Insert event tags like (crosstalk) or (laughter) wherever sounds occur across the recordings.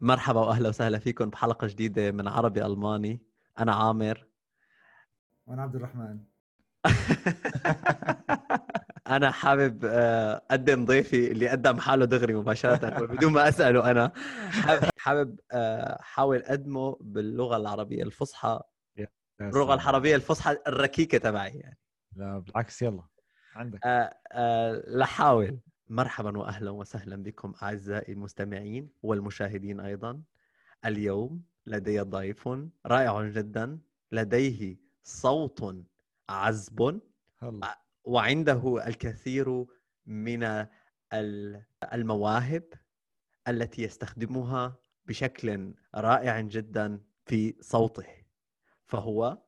مرحبا وأهلا وسهلا فيكم بحلقة جديدة من عربي ألماني. أنا عامر. وأنا عبد الرحمن. (laughs) أنا حابب آه، أقدم ضيفي اللي قدم حاله دغري مباشرة بدون ما أسأله أنا. حابب حابب آه، احاول اقدمه باللغة العربية الفصحى. اللغة العربيه الفصحى الركيكة تبعي يعني. لا بالعكس يلا عندك. آه لحاول. مرحبا واهلا وسهلا بكم أعزائي المستمعين والمشاهدين أيضا. اليوم لدي ضيف رائع جدا لديه صوت عذب هلا. وعنده الكثير من المواهب التي يستخدمها بشكل رائع جدا في صوته. فهو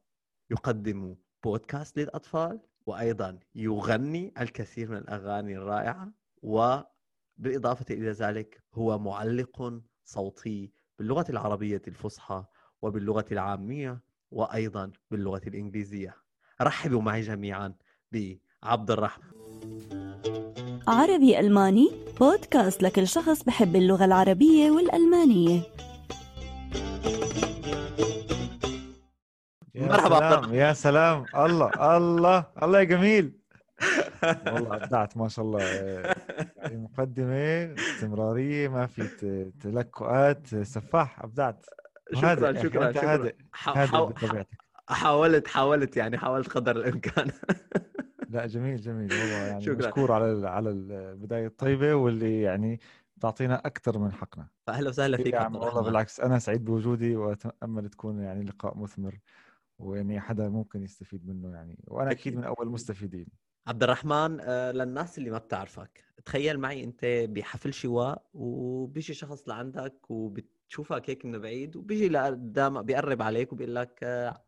يقدم بودكاست للأطفال وأيضا يغني الكثير من الأغاني الرائعة. وبالإضافة إلى ذلك هو معلق صوتي باللغة العربية الفصحى وباللغة العامية وأيضا باللغة الإنجليزية. رحبوا معي جميعا بعبد الرحمن. عربي ألماني بودكاست لكل شخص بحب اللغة العربية والألمانية. يا مرحبا عبد سلام يا سلام. الله الله الله يا جميل. والله ابدعت ما شاء الله. يعني مقدمة استمرارية ما في تلكؤات. سفاح أبدعت. شكرا أخي، شكرا شكرا. هادئ. حاولت حاولت يعني حاولت قدر الإمكان. لا جميل جميل. والله يعني شكراً. مشكور على على البداية الطيبة واللي يعني تعطينا أكثر من حقنا. فاهلا وسهلا فيك عبد والله بالعكس أنا سعيد بوجودي وأتأمل تكون يعني لقاء مثمر وإني حدا ممكن يستفيد منه يعني. وأنا أكيد. من أول المستفيدين. عبد الرحمن آه، للناس اللي ما بتعرفك تخيل معي أنت بحفل شواء وبيجي شخص لعندك وبتشوفك هيك من بعيد وبيجي لقدام بيقرب عليك وبيقول لك آه،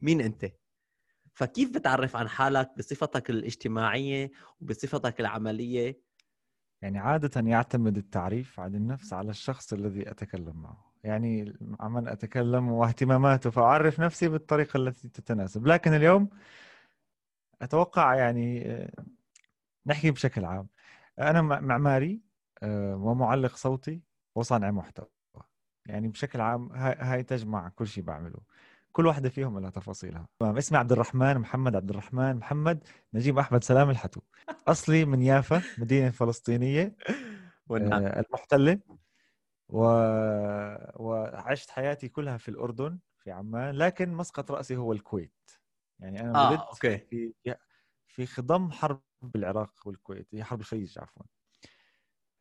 مين أنت؟ فكيف بتعرف عن حالك بصفتك الاجتماعية وبصفتك العملية؟ يعني عادة يعتمد التعريف عن النفس على الشخص الذي أتكلم معه. يعني مع من أتكلم واهتماماته فأعرف نفسي بالطريقة التي تتناسب. لكن اليوم أتوقع يعني آه، نحكي بشكل عام. أنا م- معماري آه، ومعلق صوتي وصانع محتوى. يعني بشكل عام هاي تجمع كل شيء بعمله. كل واحدة فيهم لها تفاصيلها. تمام اسمي عبد الرحمن محمد عبد الرحمن محمد نجيب أحمد سلام الحتو. أصلي من يافا مدينة فلسطينية (laughs) والنعم. آه، المحتلة. و... وعشت حياتي كلها في الأردن في عمان لكن مسقط رأسي هو الكويت. يعني أنا آه ولدت أوكي. في في خضم حرب العراق والكويت هي حرب الخليج عفوا.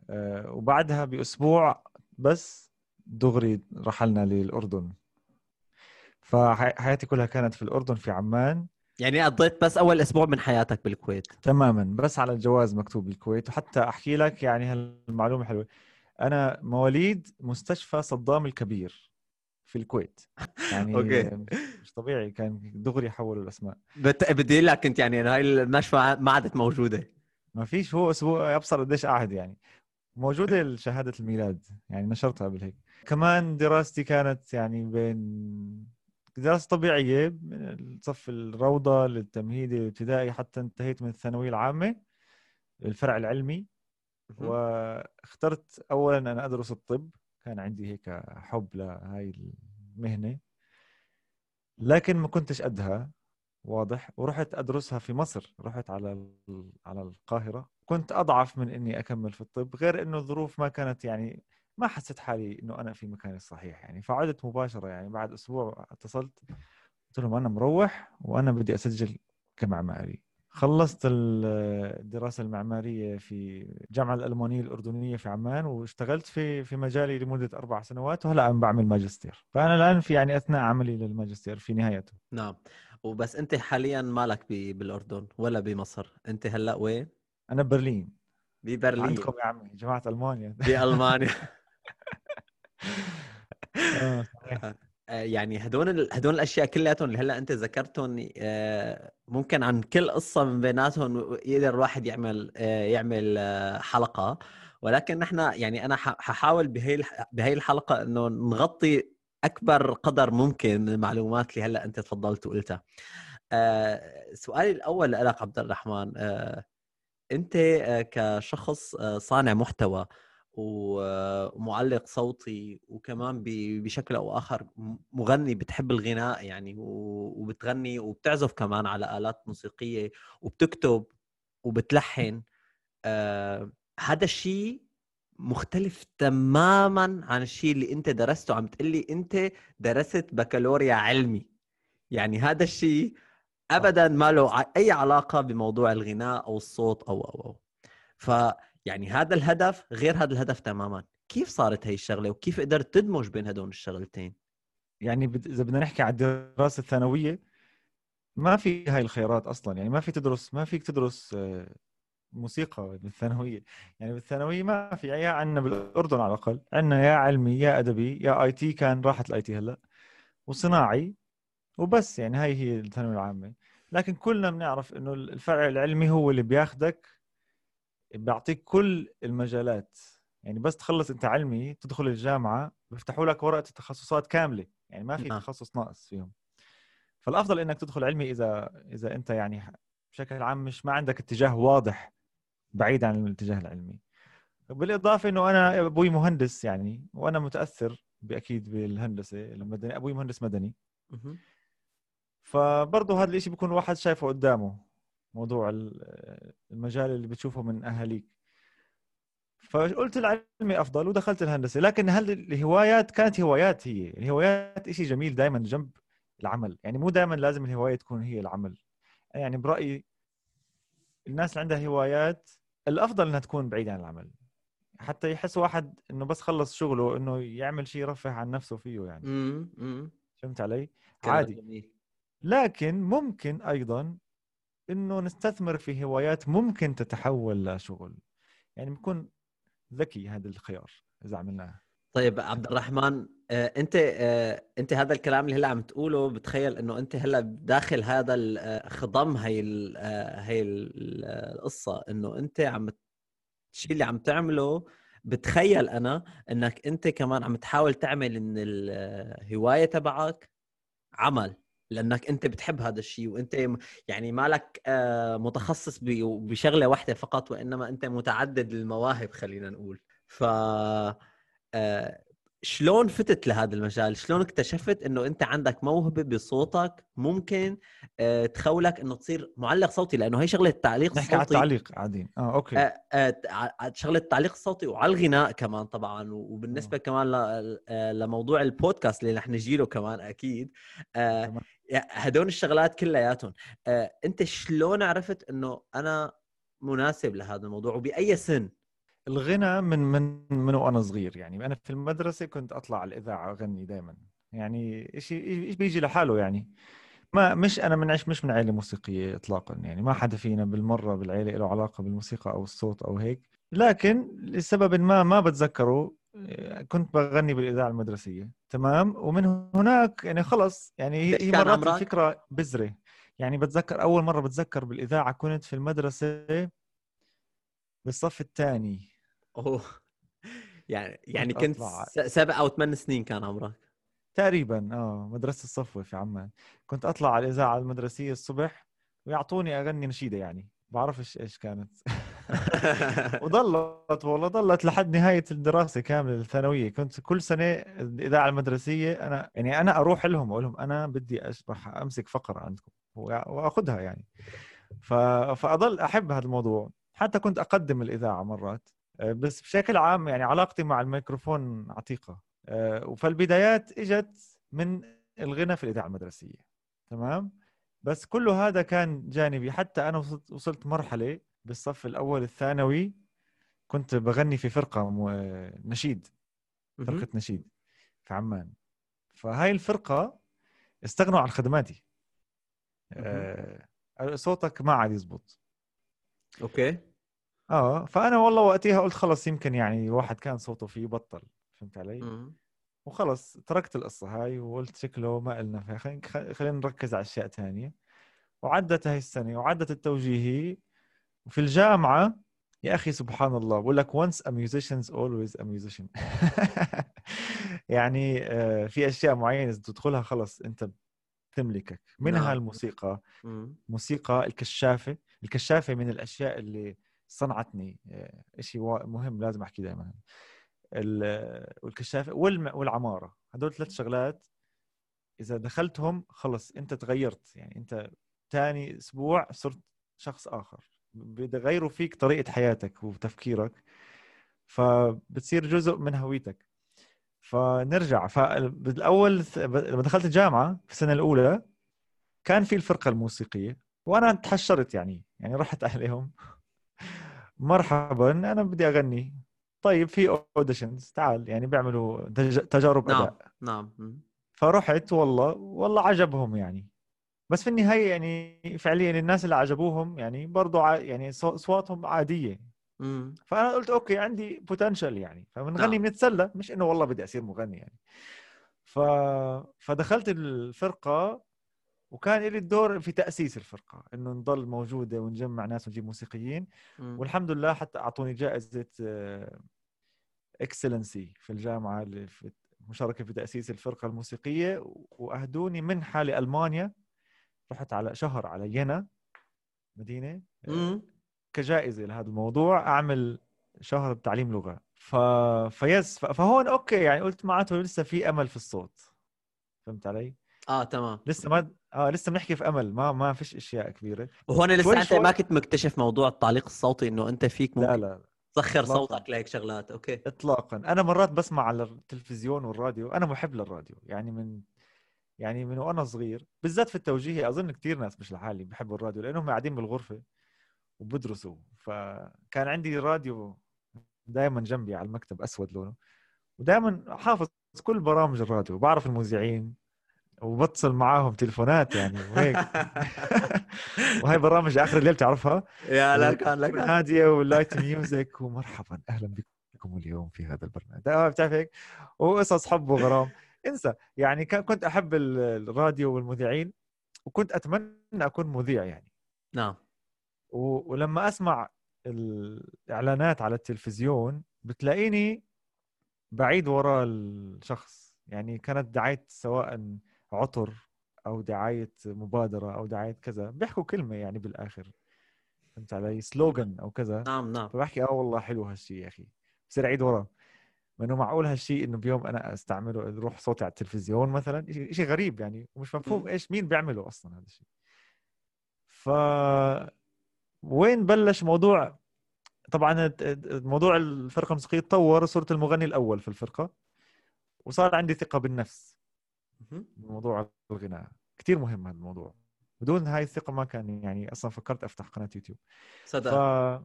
آه، وبعدها بأسبوع بس دغري رحلنا للأردن. فحياتي كلها كانت في الأردن في عمان. يعني قضيت بس أول أسبوع من حياتك بالكويت. تماما بس على الجواز مكتوب الكويت وحتى أحكي لك يعني هالمعلومة حلوة. أنا مواليد مستشفى صدام الكبير. في الكويت. يعني okay. مش طبيعي كان دغري حولوا الأسماء. بت... بدي أقول لك انت يعني هاي المشفى ما عادت موجودة. ما فيش هو أسبوع أبصر قديش قاعد يعني. موجودة شهادة الميلاد يعني نشرتها قبل هيك. كمان دراستي كانت يعني بين دراسة طبيعية من صف الروضة للتمهيدي الابتدائي حتى انتهيت من الثانوية العامة الفرع العلمي. واخترت اولا أنا أدرس الطب. كان عندي هيك حب لهاي المهنة. لكن ما كنتش قدها واضح. ورحت أدرسها في مصر. رحت على على القاهرة. كنت أضعف من إني أكمل في الطب غير إنه الظروف ما كانت يعني ما حسيت حالي إنه أنا في مكاني الصحيح يعني. فعدت مباشرة يعني. بعد أسبوع اتصلت قلت لهم أنا مروح وأنا بدي أسجل كمعماري. خلصت ال- الدراسة المعمارية في الجامعة الألمانية الأردنية في عمان واشتغلت في في مجالي لمدة أربع سنوات وهلأ عم بعمل ماجستير. فأنا الآن في يعني أثناء عملي للماجستير في نهايته. نعم. وبس أنت حاليا مالك ب... بالأردن ولا بمصر؟ أنت هلأ وين؟ أنا ببرلين ببرلين. عندكم يا عمي جماعة ألمانيا. بألمانيا. (laughs) صحيح. آه، يعني هدول هدول الأشياء كلياتهم اللي هلأ أنت ذكرتهم آه، ممكن عن كل قصة من بيناتهم يقدر الواحد يعمل آه، يعمل آه، حلقة. ولكن نحن يعني أنا ححاول بهي بهي الحلقة إنه نغطي أكبر قدر ممكن من المعلومات اللي هلأ أنت تفضلت وقلتها. سؤالي الأول لك عبد الرحمن أنت كشخص صانع محتوى ومعلق صوتي وكمان بشكل أو آخر مغني بتحب الغناء يعني وبتغني وبتعزف كمان على آلات موسيقية وبتكتب وبتلحن. آه هذا الشيء مختلف تماما عن الشيء اللي أنت درسته. عم تقلي أنت درست بكالوريا علمي. يعني هذا الشيء ابدا ما له أي علاقة بموضوع الغناء أو الصوت أو أو أو. ف يعني هذا الهدف غير هذا الهدف تماما. كيف صارت هي الشغلة وكيف قدرت تدمج بين هدول الشغلتين؟ يعني إذا بدنا نحكي عن الدراسة الثانوية ما في هاي الخيارات أصلا. يعني ما في تدرس ما فيك تدرس آه، موسيقى بالثانوية. يعني بالثانوية ما في. يا عندنا بالأردن على الأقل عندنا يا علمي يا أدبي يا IT كان راحت ال IT هلأ وصناعي وبس. يعني هاي هي الثانوية العامة. لكن كلنا بنعرف إنه الفرع العلمي هو اللي بياخدك بيعطيك كل المجالات. يعني بس تخلص انت علمي تدخل الجامعة بيفتحوا لك ورقة التخصصات كاملة. يعني ما في نعم. تخصص ناقص فيهم. فالأفضل إنك تدخل علمي إذا إذا أنت يعني بشكل عام مش ما عندك اتجاه واضح بعيد عن الاتجاه العلمي. بالإضافة إنه أنا أبوي مهندس يعني وأنا متأثر بأكيد بالهندسة المدني أبوي مهندس مدني. فبرضه هذا الإشي بيكون الواحد شايفه قدامه. موضوع ال- المجال اللي بتشوفه من أهاليك. فقلت العلمي أفضل ودخلت الهندسة لكن هل الهوايات كانت هوايات هي؟ الهوايات إشي جميل دائما جنب العمل يعني مو دائما لازم الهواية تكون هي العمل. يعني برأيي الناس اللي عندها هوايات الأفضل إنها تكون بعيده عن العمل. حتى يحس واحد إنه بس خلص شغله إنه يعمل شيء يرفه عن نفسه فيه يعني. فهمت علي؟ عادي. جميل. لكن ممكن أيضا إنه نستثمر في هوايات ممكن تتحول لشغل. يعني بكون ذكي هذا الخيار إذا عملناه طيب عبد الرحمن آه، أنت آه، أنت هذا الكلام اللي هلا عم تقوله بتخيل إنه أنت هلا داخل هذا آه، خضم هي هي ال- القصة. إنه أنت عم الشيء اللي عم تعمله بتخيل أنا إنك أنت كمان عم تحاول تعمل إن الهوايه تبعك عمل. لأنك أنت بتحب هذا الشيء وأنت يعني مالك آه، متخصص بشغلة واحدة فقط وإنما أنت متعدد المواهب خلينا نقول. ف آه، شلون فتت لهذا المجال؟ شلون اكتشفت إنه أنت عندك موهبة بصوتك ممكن آه، تخولك إنه تصير معلق صوتي؟ لأنه هي شغلة التعليق نحكي على الصوتي. التعليق قاعدين آه أوكي. آه، آه، شغلة التعليق الصوتي وعلى الغناء كمان طبعا وبالنسبة آه. كمان ل- لموضوع البودكاست اللي رح نجي له كمان أكيد. هدول الشغلات كلياتهم. آه، انت شلون عرفت انه أنا مناسب لهذا الموضوع وبأي سن؟ الغنى من من من وأنا صغير. يعني أنا في المدرسة كنت أطلع على الإذاعة أغني دائما يعني شيء بيجي لحاله يعني. ما مش أنا من عش مش من عائلة موسيقية اطلاقا. يعني ما حدا فينا بالمرة بالعائله له علاقة بالموسيقى أو الصوت أو هيك. لكن لسبب ما ما بتذكره كنت بغني بالإذاعة المدرسية تمام؟ ومن هناك يعني خلص يعني هي مرات عمرك؟ الفكرة بذرة. يعني بتذكر أول مرة بتذكر بالإذاعة كنت في المدرسة بالصف الثاني. أوه. (laughs) يعني يعني كنت سبع أو ثمان سنين كان عمرك. تقريبا آه مدرسة الصفوة في عمان. كنت أطلع على الإذاعة المدرسية الصبح ويعطوني أغني نشيدة يعني. بعرفش إيش كانت. (laughs) (laughs) وضلت والله ضلت لحد نهاية الدراسة كاملة الثانوية. كنت كل سنة الإذاعة المدرسية أنا يعني أنا أروح لهم أقول لهم أنا بدي أشرح أمسك فقرة عندكم وأخذها يعني. ف... فأضل أحب هذا الموضوع. حتى كنت أقدم الإذاعة مرات. أه، بس بشكل عام يعني علاقتي مع الميكروفون عتيقة. أه، فالبدايات إجت من الغنى في الإذاعة المدرسية. تمام؟ بس كل هذا كان جانبي. حتى أنا وصلت, وصلت مرحلة بالصف الأول الثانوي كنت بغني في فرقة م... نشيد فرقة نشيد في عمان. فهاي الفرقة استغنوا عن خدماتي. آه، صوتك ما عاد يزبط. أوكي. آه فأنا والله وقتها قلت خلص يمكن يعني واحد كان صوته فيه بطل فهمت علي؟ مم. وخلص تركت القصة هاي وقلت شكله ما إلنا فيها. خلينا خلينا نركز على أشياء تانية. وعدت هاي السنة وعدت التوجيهي. وفي الجامعة يا أخي سبحان الله بقول لك once a musician is always a musician. (laughs) يعني آه، في أشياء معينة إذا تدخلها خلص أنت تملكك منها نعم. الموسيقى. موسيقى الكشافة. الكشافة من الأشياء اللي صنعتني آه، شيء مهم لازم أحكي دائما والكشاف والم... والعمارة. هدول ثلاث شغلات إذا دخلتهم خلص أنت تغيرت. يعني أنت ثاني أسبوع صرت شخص آخر. بيغيروا فيك طريقة حياتك وتفكيرك فبتصير جزء من هويتك. فنرجع فبالأول لما دخلت الجامعة في السنة الأولى كان في الفرقة الموسيقية وأنا تحشرت يعني يعني رحت (laughs) عليهم. مرحبا أنا بدي أغني. طيب في اوديشنز تعال يعني بيعملوا تجارب نعم أداء. نعم. فرحت والله والله عجبهم يعني. بس في النهاية يعني فعليا الناس اللي عجبوهم يعني برضو ع... يعني اصواتهم عادية. مم. فأنا قلت okay عندي potential يعني. فبنغني. بنتسلى مش إنه والله بدي أصير مغني يعني. ف... فدخلت الفرقة وكان لي الدور في تأسيس الفرقة. إنه نضل موجودة ونجمع ناس ونجيب موسيقيين. مم. والحمد لله حتى أعطوني جائزة excellency في الجامعة اللي في مشاركة في تأسيس الفرقة الموسيقية. وأهدوني منحة لألمانيا رحت على شهر على يينا مدينة مم. كجائزة لهذا الموضوع أعمل شهر بتعليم لغة ف... فيس ف... فهون أوكي يعني قلت معناته لسه في أمل في الصوت فهمت علي؟ آه تمام لسه ما آه لسه بنحكي في أمل ما ما فيش أشياء كبيرة وهون لسه شوي أنت شوي. ما كنت مكتشف موضوع التعليق الصوتي إنه أنت فيك لا ممكن لا تسخر إطلاقاً. صوتك لهيك شغلات أوكي اطلاقا أنا مرات بسمع على التلفزيون والراديو أنا محب للراديو يعني من يعني من وأنا صغير بالذات في التوجيهي أظن كثير ناس مش لحالي بحبوا الراديو لأنهم قاعدين بالغرفة وبدرسوا. فكان عندي راديو دائما جنبي على المكتب أسود لونه. ودائما حافظ كل برامج الراديو. بعرف المذيعين وبتصل معاهم تلفونات يعني وهيك. (laughs) وهي برامج آخر الليل بتعرفها يا لا كان لك. هادية وال light music. ومرحبا أهلا بكم اليوم في هذا البرنامج. ده بتعرف هيك؟ وقصص حب وغرام. انسى. يعني كنت أحب ال- الراديو والمذيعين وكنت أتمنى أكون مذيع يعني. نعم. ولما أسمع الإعلانات على التلفزيون بتلاقيني بعيد وراء الشخص. يعني كانت دعاية سواء عطر أو دعاية مبادرة أو دعاية كذا. بيحكوا كلمة يعني بالآخر. فهمت علي؟ سلوغن أو كذا. نعم نعم. فبحكي آه والله حلو هالشيء يا أخي. بصير اعيد وراه ما إنه معقول هالشيء إنه بيوم أنا أستعمله يروح صوتي على التلفزيون مثلا شيء غريب يعني ومش مفهوم. إيش مين بيعمله أصلا هذا الشيء؟ ف وين بلش موضوع؟ طبعا موضوع الفرقة الموسيقية تطور صرت المغني الأول في الفرقة وصار عندي ثقة بالنفس مهم. بموضوع الغناء. كثير مهم هذا الموضوع. بدون هاي الثقة ما كان يعني أصلا فكرت أفتح قناة يوتيوب. ف... صدق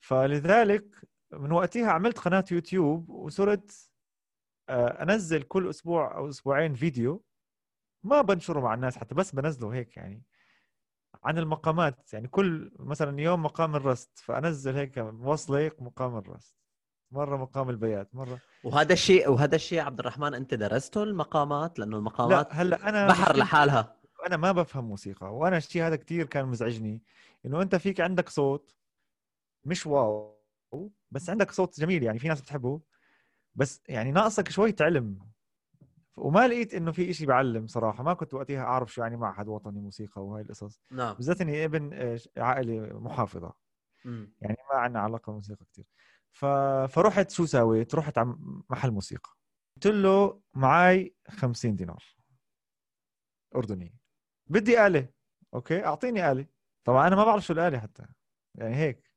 فلذلك من وقتها عملت قناة يوتيوب وصرت آه، أنزل كل أسبوع أو أسبوعين فيديو ما بنشره مع الناس حتى بس بنزله هيك يعني عن المقامات. يعني كل مثلا يوم مقام الرست فأنزل هيك موصلة مقام الرست مرة مقام البيات مرة. وهذا الشيء وهذا الشيء عبد الرحمن أنت درسته المقامات؟ لأنه المقامات لا هلأ أنا بحر لحالها. أنا ما بفهم موسيقى وأنا الشيء هذا كتير كان مزعجني. إنه أنت فيك عندك صوت مش واو. بس عندك صوت جميل يعني في ناس بتحبه. بس يعني ناقصك شوية علم. وما لقيت إنه في إشي بعلم صراحة. ما كنت وقتها أعرف شو يعني معهد وطني موسيقى وهاي القصص. نعم. بالذات إني ابن آه، عائلة محافظة. مم. يعني ما عندنا علاقة موسيقى كتير. ف... فرحت شو سويت؟ رحت على محل موسيقى. قلت له معاي 50 دينار. أردني. بدي آلة. okay؟ أعطيني آلة. طبعا أنا ما بعرف شو الآلة حتى. يعني هيك.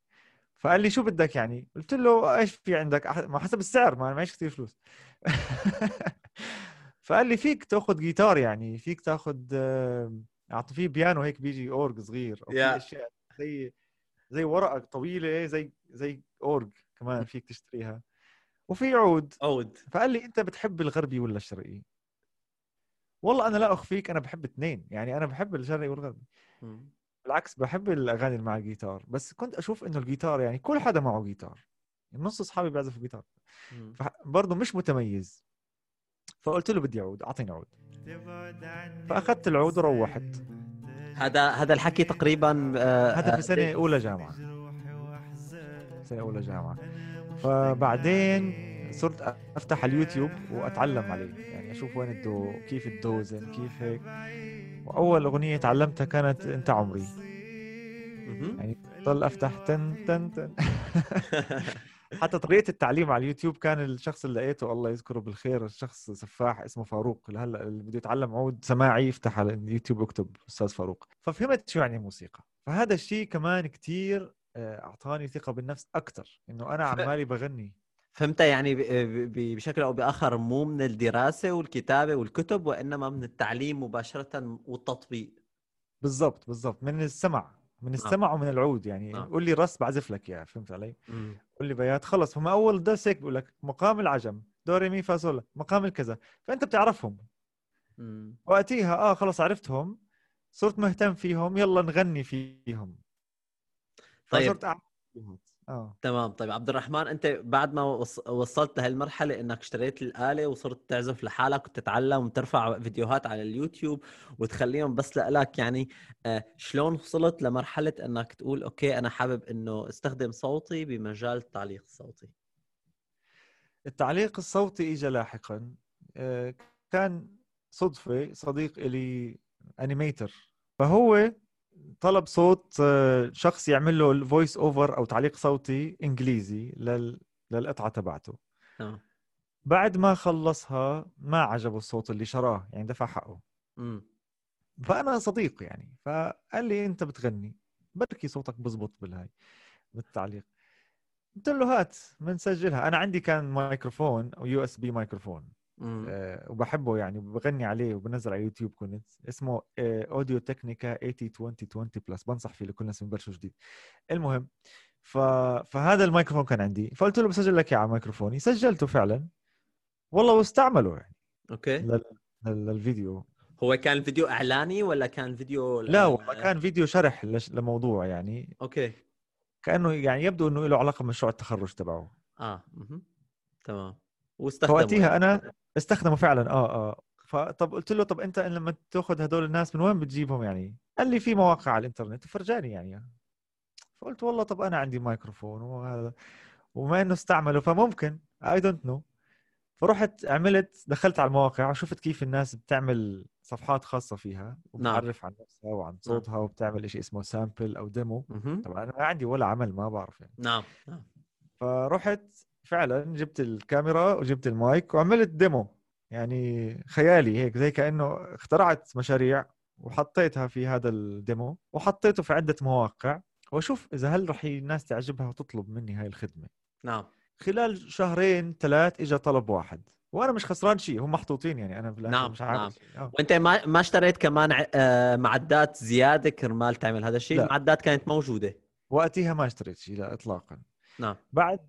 فقال لي شو بدك يعني؟ قلت له إيش في عندك؟ ما حسب السعر ما معيش كثير فلوس. (laughs) فقال لي فيك تاخذ جيتار يعني فيك تاخذ آه، أعطي فيه بيانو هيك بيجي أورج صغير أو يا. أشياء زي زي ورقة طويلة زي زي أورج كمان فيك تشتريها. وفي عود. عود. فقال لي أنت بتحب الغربي ولا الشرقي؟ والله أنا لا أخفيك أنا بحب اثنين يعني أنا بحب الشرقي والغربي. بالعكس بحب الأغاني اللي مع الجيتار بس كنت أشوف إنه الجيتار يعني كل حدا معه جيتار نص أصحابي بيعزفوا جيتار. برضه مش متميز. فقلت له بدي عود أعطيني عود. فأخذت العود وروحت. هذا هذا الحكي تقريبا آه، هذا آه، في سنه أولى جامعة. سنة أولى جامعة. فبعدين صرت أفتح اليوتيوب وأتعلم عليه يعني أشوف وين الدو كيف الدوزن كيف هيك. وأول أغنية تعلمتها كانت أنت عمري. يعني ضل أفتح تن تن تن. (laughs) حتى طريقة التعليم على اليوتيوب كان الشخص اللي لقيته الله يذكره بالخير الشخص سفاح اسمه فاروق. هلا اللي بده يتعلم عود سماعي يفتح على اليوتيوب اكتب أستاذ فاروق. ففهمت شو يعني موسيقى؟ فهذا الشيء كمان كتير آه، أعطاني ثقة بالنفس أكثر إنه أنا عمالي بغني. فهمت يعني بشكل أو بآخر مو من الدراسة والكتابة والكتب وإنما من التعليم مباشرة والتطبيق بالضبط بالضبط من السمع من السمع ومن العود يعني نعم. قول لي رست بعزف لك إياه فهمت علي؟ مم. قول لي بيات خلص هم أول درس هيك بقول لك مقام العجم دو ري مي فا صول مقام الكذا فأنت بتعرفهم مم. وقتيها آه خلص عرفتهم صرت مهتم فيهم يلا نغني فيهم طيب. فيديوهات. آه. تمام. طيب عبد الرحمن أنت بعد ما وص- وصلت لهالمرحلة إنك اشتريت الآلة وصرت تعزف لحالك وتتعلم وترفع فيديوهات على اليوتيوب وتخليهم بس لك يعني آه، شلون وصلت لمرحلة إنك تقول أوكي أنا حابب إنه أستخدم صوتي بمجال التعليق الصوتي؟ التعليق الصوتي اجى لاحقا. آه، كان صدفة صديق لي animator فهو طلب صوت آه، شخص يعمل له ال voice over أو تعليق صوتي إنجليزي لل... للقطعة تبعته. تمام. بعد ما خلصها ما عجبه الصوت اللي شراه يعني دفع حقه. امم فأنا صديق يعني فقال لي أنت بتغني بركي صوتك بزبط بالهاي بالتعليق. قلت له هات بنسجلها أنا عندي كان مايكروفون أو USB microphone. أه وبحبه يعني بغني عليه وبنزل على يوتيوب كنت اسمه Audio-Technica 80 20 20 plus بنصح فيه لكل الناس اللي ببلشوا جديد. المهم ف... فهذا الميكروفون كان عندي. فقلت له بسجل لك إياه على ميكروفوني. سجلته فعلا. والله واستعمله يعني. okay. لل... لل- للفيديو. هو كان الفيديو إعلاني ولا كان فيديو لا والله كان فيديو شرح لش... لموضوع يعني. okay. كأنه يعني يبدو إنه له علاقة بمشروع التخرج تبعه. آه مهم. تمام. واستخدمه فوقتها أنا استخدمه فعلا. آه آه. فطب قلت له طب أنت لما تأخذ هدول الناس من وين بتجيبهم يعني؟ قال لي في مواقع على الإنترنت وفرجاني يعني. فقلت والله طب أنا عندي مايكروفون وهذا وما إنه استعمله فممكن. I don't know فرحت عملت دخلت على المواقع وشفت كيف الناس بتعمل صفحات خاصة فيها وبتعرف عن نفسها وعن صوتها وبتعمل شيء اسمه sample أو demo. طبعا أنا ما عندي ولا عمل ما بعرف يعني. نعم نعم. فرحت فعلا جبت الكاميرا وجبت المايك وعملت demo. يعني خيالي هيك زي كأنه اخترعت مشاريع وحطيتها في هذا ال demo وحطيته في عدة مواقع. وأشوف إذا هل رح الناس تعجبها وتطلب مني هاي الخدمة. نعم. خلال شهرين ثلاث اجى طلب واحد. وأنا مش خسران شيء هم محطوطين يعني. أنا بالاخر نعم، مش عارف نعم. آه. وأنت ما ما اشتريت كمان آه، معدات زيادة كرمال تعمل هذا الشيء. المعدات كانت موجودة؟ وقتها ما اشتريت شيء لا اطلاقا. نعم. بعد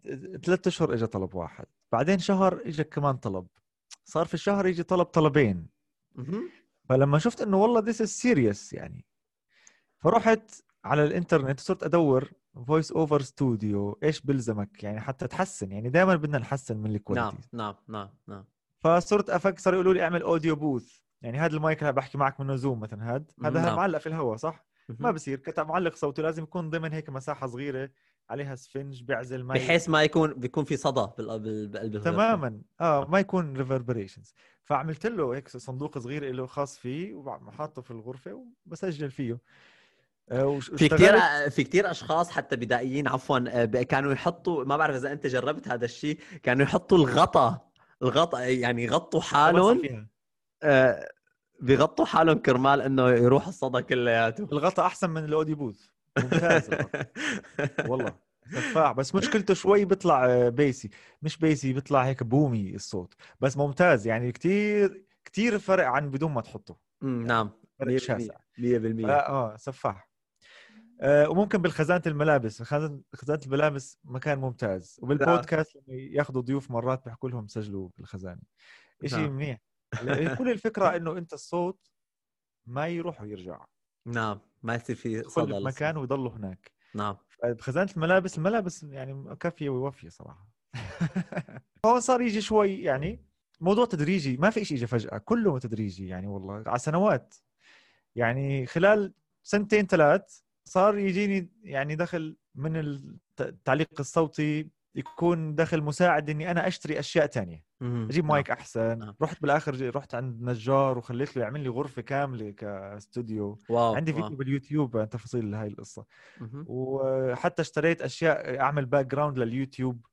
ثلاثة أشهر اجى طلب واحد. بعدين شهر اجى كمان طلب. صار في الشهر يجي طلب طلبين. فلما شفت إنه والله this is serious يعني فرحت على الإنترنت صرت أدور voice over studio إيش بلزمك يعني حتى تحسن. يعني دائما بدنا نحسن من نعم ال quality نعم نعم نعم. فصرت أفكر صاروا يقولوا لي أعمل audio booth يعني هذا المايك اللي بحكي معك منه Zoom مثلا هذا هذا نعم. معلق في الهواء صح؟ ما. بصير. كتب معلق صوتي لازم يكون ضمن هيك مساحة صغيرة. عليها سفنج بيعزل مي. بحيث ما يكون بيكون في صدى بال- بال- بقلب الغرفة. تماما. آه ما يكون reverberations فعملت له هيك صندوق صغير له خاص فيه وحاطه في الغرفة وبسجل فيه. آه، في كثير في كثير أشخاص حتى بدائيين عفوا آه، كانوا يحطوا ما بعرف إذا أنت جربت هذا الشيء كانوا يحطوا الغطا الغطا يعني يغطوا حالهم. آه، بيغطوا حالهم كرمال إنه يروح الصدى كلياته الغطاء أحسن من ال audio booth ممتاز. والله. (laughs) سفاح بس مشكلته شوي بيطلع آه، بيسي مش بيسي بيطلع هيك بومي الصوت. بس ممتاز يعني كتير كتير فرق عن بدون ما تحطه. أمم، نعم. فرق 100% شاسع. 100% آه, آه سفاح. آه وممكن بالخزانة الملابس. خزانة الملابس مكان ممتاز. وبالبودكاست لما ياخذوا ضيوف مرات بيحكوا لهم سجلوا بالخزانة. شيء نعم. منيح. كل الفكرة إنه أنت الصوت ما يروح ويرجع. نعم ما يصير في صدى في مكان ويضلوا هناك. نعم. بخزانه الملابس الملابس يعني كافية ووفيه صراحة. (laughs) هون صار يجي شوي يعني موضوع تدريجي ما في شيء اجى فجأة كله تدريجي يعني والله على سنوات. يعني خلال سنتين ثلاث صار يجيني يعني دخل من الت- التعليق الصوتي يكون دخل مساعد إني أنا أشتري أشياء تانية. أجيب نعم. مايك أحسن نعم. رحت بالآخر رحت عند نجار وخليت له يعمل لي غرفة كاملة كاستوديو wow عندي wow. فيديو باليوتيوب عن تفاصيل هاي القصة. وحتى اشتريت أشياء أعمل background لليوتيوب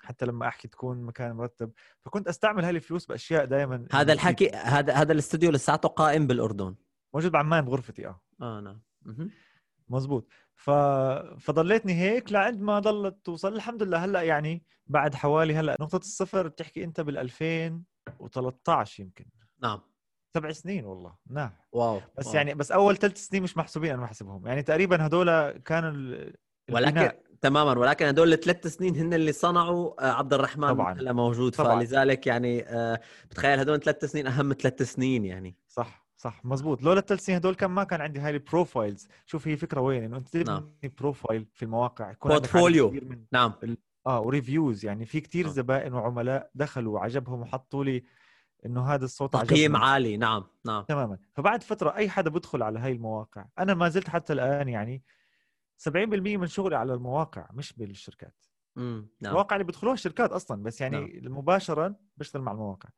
حتى لما أحكي تكون مكان مرتب فكنت أستعمل هاي الفلوس بأشياء دائما هذا الحكي هذا هذا الاستوديو لساته قائم بالأردن موجود بعمان بغرفتي آه آه نعم. مزبوط ف... فضليتني هيك لعند ما ضلت توصل. الحمد لله. هلأ يعني بعد حوالي هلأ نقطة الصفر بتحكي أنت بال 2013 يمكن. نعم. سبع سنين والله. نعم. wow بس wow. يعني بس أول ثلاث سنين مش محسوبين أنا بحسبهم يعني تقريبا هدول كانوا ال... ولكن البناء. تماما ولكن هدول الثلاث سنين هن اللي صنعوا آه، عبد الرحمن طبعاً. هلأ موجود. طبعاً. فلذلك يعني آه، بتخيل هدول ثلاث سنين أهم ثلاث سنين يعني. صح. صح مزبوط لولا الثلاث سنين هدول كان ما كان عندي هاي ال profiles شوف هي فكرة وين إنه أنت نعم. تبني profile في المواقع يكون portfolio. نعم آه و reviews يعني في كتير آه. زبائن وعملاء دخلوا وعجبهم وحطوا لي إنه هذا الصوت تقييم. عالي نعم نعم تماما فبعد فترة أي حدا بدخل على هاي المواقع أنا ما زلت حتى الآن يعني 70% من شغلي على المواقع مش بالشركات نعم. المواقع اللي بدخلوها الشركات أصلا بس يعني نعم. مباشره بشتغل مع المواقع.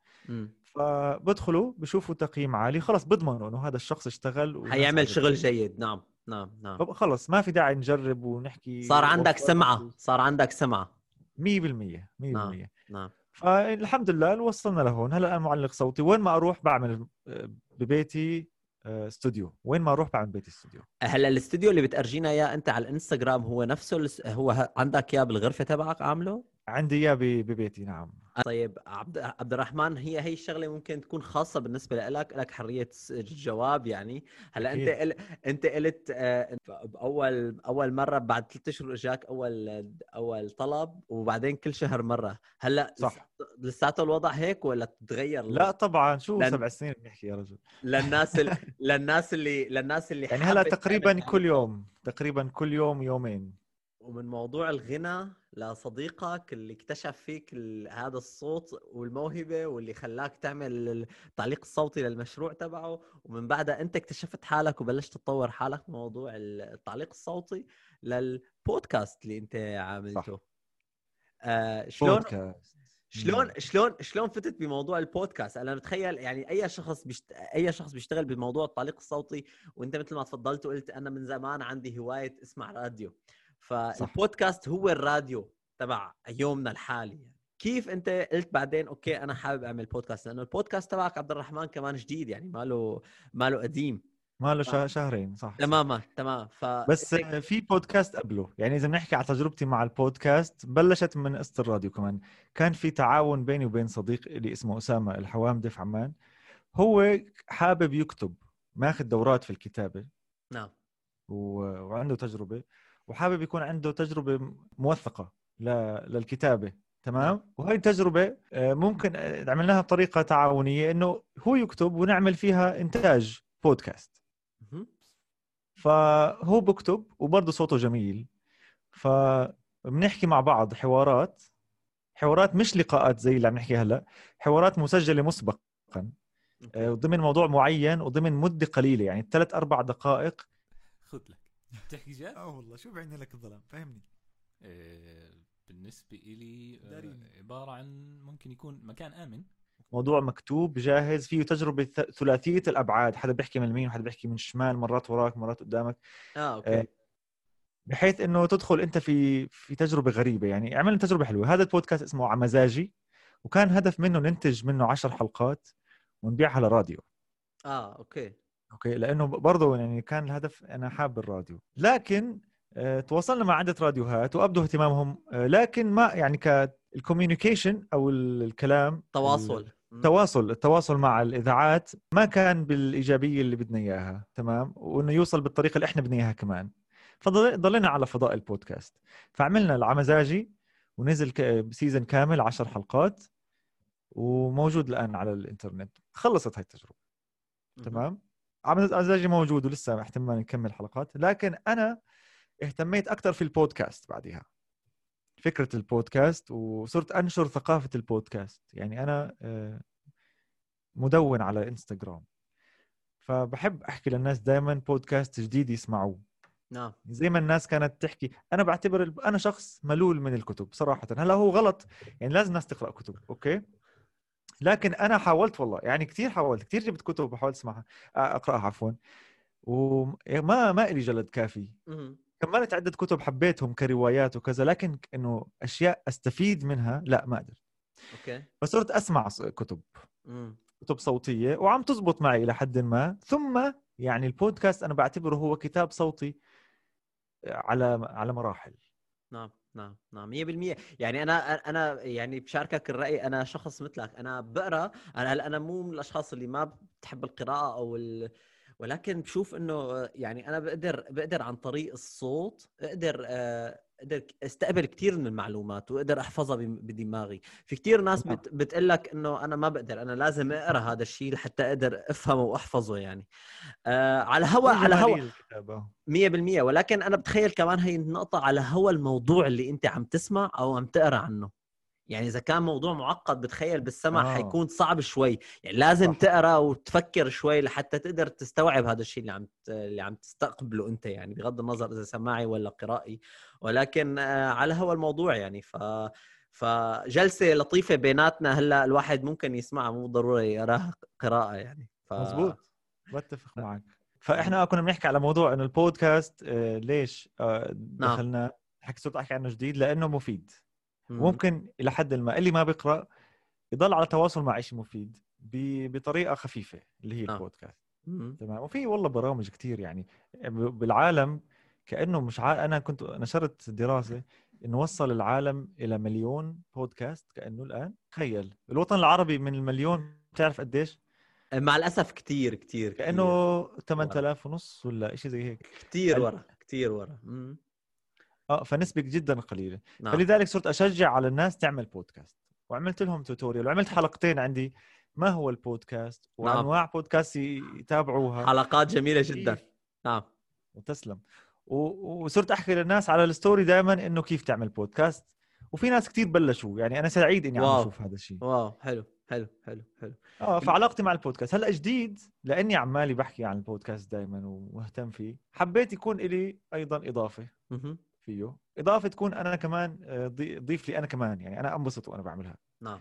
فبدخلوا بشوفوا تقييم عالي خلص بضمنوا إنه هذا الشخص اشتغل حيعمل. شغل جيد. نعم. نعم. نعم. خلص ما في داعي نجرب ونحكي صار عندك سمعة. صار عندك سمعة. 100% 100% نعم. نعم. فالحمد لله وصلنا لهون. هلا أنا معلق صوتي. وين ما أروح بعمل آه، ببيتي استوديو. وين ما أروح بعمل ببيتي استوديو. هلا الاستوديو اللي بتأرجينا إياه أنت على الإنستغرام هو نفسه هو عندك إياه بالغرفة تبعك عامله؟ عندي إياه ببيتي نعم. طيب عبد عبد الرحمن هي هي الشغلة ممكن تكون خاصة بالنسبة لك لك حرية الجواب يعني. هلأ أنت. قل... أنت قلت آه، باول اول مرة بعد ثلاث أشهر إجاك أول أول طلب وبعدين كل شهر مرة. هلأ صح. لساته الوضع هيك ولا تغير لا طبعا شو لأن- سبع سنين بنحكي يا رجل. للناس ال... (laughs) للناس اللي للناس اللي يعني هلأ تقريبا تعمل كل يوم تقريبا كل يوم يومين. ومن موضوع الغنى لصديقك اللي اكتشف فيك هذا الصوت والموهبة واللي خلاك تعمل التعليق الصوتي للمشروع تبعه ومن بعدها أنت اكتشفت حالك وبلشت تطور حالك بموضوع التعليق الصوتي للبودكاست اللي أنت عاملته. آه شلون بودكاست. شلون. شلون شلون فتت بموضوع البودكاست؟ أنا بتخيل يعني أي شخص بيشت... أي شخص بيشتغل بموضوع التعليق الصوتي وأنت مثل ما تفضلت وقلت أنا من زمان عندي هواية اسمع راديو. فالبودكاست هو الراديو تبع يومنا الحالي. يعني. كيف انت قلت بعدين okay أنا حابب أعمل بودكاست لأنه البودكاست تبعك عبد الرحمن كمان جديد يعني ماله ماله قديم. ما له آه. شه- شهرين صح. تماما تمام ف بس في بودكاست قبله. يعني إذا بنحكي على تجربتي مع البودكاست بلشت من قصة الراديو كمان. كان في تعاون بيني وبين صديق لي اسمه أسامة الحوامدي في عمان. هو حابب يكتب ماخذ دورات في الكتابة. نعم. و... وعنده تجربة. وحابب يكون عنده تجربة موثقة. للكتابة تمام؟ وهي التجربة آه، ممكن آه، عملناها بطريقة تعاونية إنه هو يكتب ونعمل فيها إنتاج بودكاست. فهو بكتب وبرضه صوته جميل. فبنحكي مع بعض حوارات حوارات مش لقاءات زي اللي عم نحكي هلا حوارات مسجلة مسبقا. آه، ضمن موضوع معين وضمن مدة قليلة يعني ثلاث أربع دقائق. خذ لك بتحكي جد؟ آه والله شو بعيني لك الظلام؟ فهمني. آه، بالنسبة إلي آه، دارين. عبارة عن ممكن يكون مكان آمن. موضوع مكتوب جاهز فيه تجربة ث- ثلاثية الأبعاد. حدا بيحكي من اليمين وحدا بيحكي من الشمال مرات وراك مرات قدامك. آه okay. آه، بحيث إنه تدخل أنت في في تجربة غريبة. يعني عملنا تجربة حلوة. هذا البودكاست اسمه عمزاجي وكان هدف منه ننتج منه عشر حلقات ونبيعها لراديو. آه أوكي. أوكي لأنه برضه يعني كان الهدف أنا حاب الراديو. لكن آه، تواصلنا مع عدة راديوهات وأبدوا اهتمامهم آه، لكن ما يعني كال communication أو ال- الكلام تواصل. التواصل التواصل مع الإذاعات ما كان بالإيجابية اللي بدنا إياها تمام؟ وإنه يوصل بالطريقة اللي إحنا بدنا إياها كمان. فضلينا على فضاء البودكاست. فعملنا العمزاجي ونزل season كامل عشر حلقات وموجود الآن على الإنترنت. خلصت هاي التجربة. تمام؟ عمزاجي موجود ولسه احتمال نكمل حلقات. لكن أنا اهتميت أكثر في البودكاست بعدها. فكرة البودكاست وصرت أنشر ثقافة البودكاست. يعني أنا آه، مدون على إنستغرام. فبحب أحكي للناس دائما بودكاست جديد يسمعوه. نعم. زي ما الناس كانت تحكي. أنا بعتبر أنا شخص ملول من الكتب صراحة. هلا هو غلط. يعني لازم الناس تقرأ كتب okay؟ لكن أنا حاولت والله يعني كثير حاولت كثير جبت كتب وحاولت أسمعها أقرأها عفوا. وما ما لي جلد كافي. كملت عدة كتب حبيتهم كروايات وكذا لكن إنه أشياء أستفيد منها لا ما قدرت. okay. فصرت أسمع كتب. مم. كتب صوتية وعم تزبط معي إلى حد ما. ثم يعني البودكاست أنا بعتبره هو كتاب صوتي على على مراحل. نعم. نعم نعم 100% يعني أنا أنا يعني بشاركك الرأي أنا شخص مثلك. أنا بقرأ أنا هلأ أنا مو من الأشخاص اللي ما بتحب القراءة أو ال... ولكن بشوف إنه يعني أنا بقدر بقدر عن طريق الصوت أقدر آه، أقدر أستقبل كثير من المعلومات وأقدر أحفظها بدماغي في كثير ناس نعم. بت... بتقول لك إنه أنا ما بقدر أنا لازم أقرأ هذا الشيء لحتى أقدر أفهمه وأحفظه يعني آه على هوا على هوا جمالية الكتاب، آه. 100% ولكن أنا بتخيل كمان هي النقطة على هوا الموضوع اللي أنت عم تسمع أو عم تقرأ عنه يعني إذا كان موضوع معقد بتخيل بالسمع آه. حيكون صعب شوي يعني لازم صح. تقرأ وتفكر شوي لحتى تقدر تستوعب هذا الشيء اللي عم ت- اللي عم تستقبله أنت يعني بغض النظر إذا سماعي ولا قرائي ولكن آه، على هوا الموضوع يعني ف فجلسة لطيفة بيناتنا هلأ الواحد ممكن يسمعها مو ضروري يراها قراءة يعني ف... مزبوط بتفق معك فإحنا كنا بنحكي على موضوع إنه البودكاست آه، ليش آه، نعم. دخلنا حكي صرت أحكي عنه جديد لأنه مفيد. ممكن إلى حد ما. اللي ما بيقرأ يضل على تواصل مع شيء مفيد بطريقة خفيفة اللي هي نعم. البودكاست. تمام. وفي والله برامج كتير يعني. بالعالم كأنه مش. أنا كنت نشرت دراسة إنه وصل العالم إلى مليون بودكاست كأنه الآن. تخيل. الوطن العربي من المليون بتعرف قديش؟ مع الأسف كثير كثير كأنه 8000 ونص ولا شيء زي هيك. كثير ورا كثير ورا. آه فنسبه جدا قليلة. نعم. فلذلك صرت أشجع على الناس تعمل بودكاست وعملت لهم tutorial وعملت حلقتين عندي. ما هو البودكاست نعم. وأنواع بودكاست يتابعوها. حلقات جميلة جدا. كيف؟ نعم. وتسلم. و- وصرت أحكي للناس على ال story دائما إنه كيف تعمل بودكاست وفي ناس كتير بلشوا. يعني أنا سعيد إني عم. أشوف هذا الشيء. wow. حلو. حلو. حلو. حلو. آه فعلاقتي مع البودكاست هلأ جديد لأني عمالي بحكي عن البودكاست دائما ومهتم فيه. حبيت يكون لي أيضا إضافة. فيه. إضافة تكون أنا كمان آه، ضي- ضيف لي أنا كمان يعني أنا أنبسط وأنا بعملها. نعم.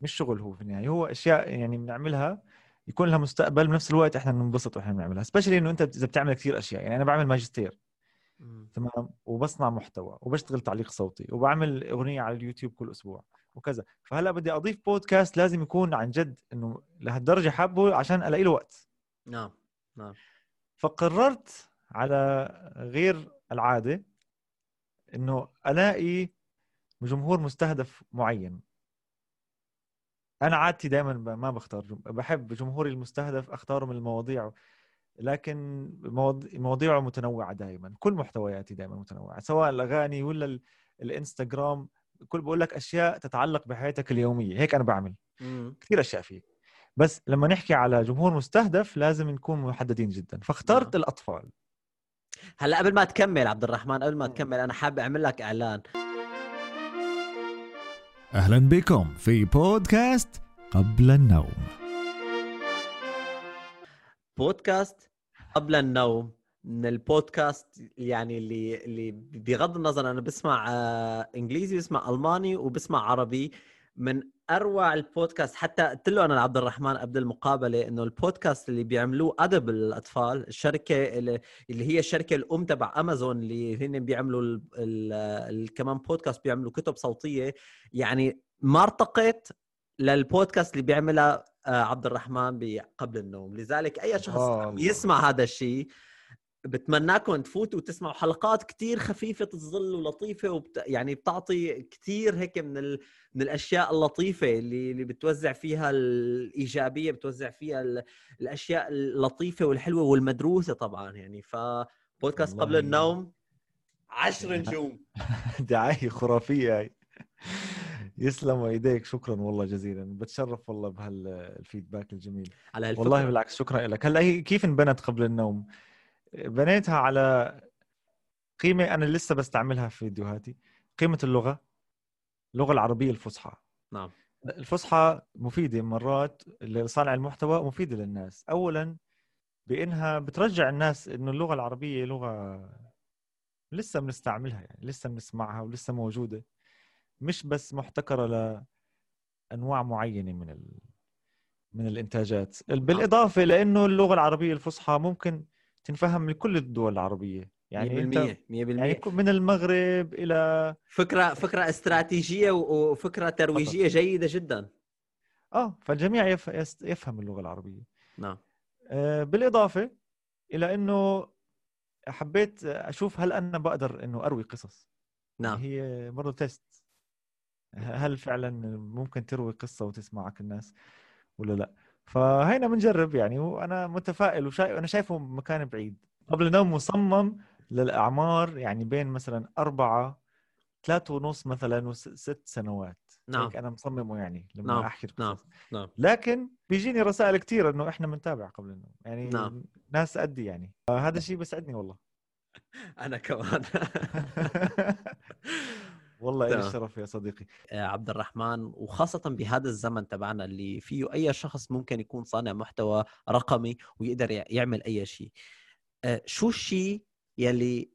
مش شغل هو في النهاية هو أشياء يعني بنعملها يكون لها مستقبل بنفس الوقت إحنا بننبسط وإحنا بنعملها. especially إنه أنت إذا بتعمل كثير أشياء يعني أنا بعمل ماجستير. تمام؟ وبصنع محتوى وبشتغل تعليق صوتي وبعمل أغنية على اليوتيوب كل أسبوع وكذا. فهلأ بدي أضيف بودكاست لازم يكون عن جد إنه لهالدرجة حابه عشان ألاقي له وقت. نعم نعم. فقررت على غير العادة إنه ألاقي جمهور مستهدف معين. أنا عادتي دائما ما بختار جم... بحب جمهوري المستهدف اختاره من المواضيع لكن مواض- مواضيعه متنوعة دائما كل محتوياتي دائما متنوعة سواء الأغاني ولا ال... الإنستغرام. كل بقول لك أشياء تتعلق بحياتك اليومية. هيك أنا بعمل. مم. كثير أشياء فيه. بس لما نحكي على جمهور مستهدف لازم نكون محددين جدا. فاخترت نعم. الأطفال. هلا قبل ما تكمل عبد الرحمن قبل ما. تكمل أنا حابب أعمل لك إعلان. أهلا بكم في بودكاست قبل النوم. بودكاست قبل النوم. من البودكاست يعني اللي اللي بغض النظر أنا بسمع آه، إنجليزي بسمع ألماني وبسمع عربي. من أروع البودكاست حتى قلت له أنا لعبد الرحمن قبل المقابلة إنه البودكاست اللي بيعملوه أدب الأطفال الشركة اللي اللي هي الشركة الأم تبع امازون اللي هن بيعملوا ال ال ال كمان بودكاست بيعملوا كتب صوتية. يعني ما ارتقت للبودكاست اللي بيعملها آه، عبد الرحمن قبل النوم. لذلك أي شخص يسمع هذا الشيء بتمناكم تفوتوا وتسمعوا حلقات كتير خفيفة الظل ولطيفة وبت... يعني بتعطي كتير هيك من ال... من الأشياء اللطيفة اللي اللي بتوزع فيها الإيجابية بتوزع فيها ال... الأشياء اللطيفة والحلوة والمدروسة طبعا يعني. فبودكاست قبل. النوم عشر (laughs) نجوم. دعاية خرافية هاي. يسلموا ايديك شكرا والله جزيلا. بتشرف والله بهالفيدباك الجميل. على والله بالعكس شكرا لك. هلأ هي كيف انبنت قبل النوم؟ بنيتها على قيمة أنا لسه بستعملها في فيديوهاتي. قيمة اللغة اللغة العربية الفصحى. نعم. الفصحى مفيدة مرات لصانع المحتوى مفيده للناس. اولا بإنها بترجع الناس إنه اللغة العربية لغة لسه بنستعملها يعني لسه بنسمعها ولسه موجودة. مش بس محتكرة لأنواع معينة من ال... من الإنتاجات. بالإضافة لإنه اللغة العربية الفصحى ممكن تنفهم من كل الدول العربية. يعني 100% 100% انت يعني من المغرب إلى فكرة فكرة استراتيجية وفكرة ترويجية جيدة جدا. آه فالجميع يف... يفهم اللغة العربية. نعم. آه، بالإضافة إلى إنه حبيت أشوف هل أنا بقدر إنه أروي قصص. نعم. هي برضه تيست. هل فعلا ممكن تروي قصة وتسمعك الناس ولا لا؟ فهينا بنجرب يعني وأنا متفائل وشايف أنا شايفه مكان بعيد. قبل النوم مصمم للأعمار يعني بين مثلا أربعة ثلاثة ونص مثلا وست سنوات. نعم. أنا مصممه يعني لما نعم، أحكي نعم، نعم. لكن بيجيني رسائل كثير إنه إحنا بنتابع قبل النوم. يعني نعم. ناس قدي يعني. هذا الشيء بيسعدني والله. (laughs) أنا كمان. (laughs) والله تمام. الشرف يا صديقي. آه، عبد الرحمن وخاصة بهذا الزمن تبعنا اللي فيه أي شخص ممكن يكون صانع محتوى رقمي ويقدر يع- يعمل أي شيء. آه، شو الشيء يلي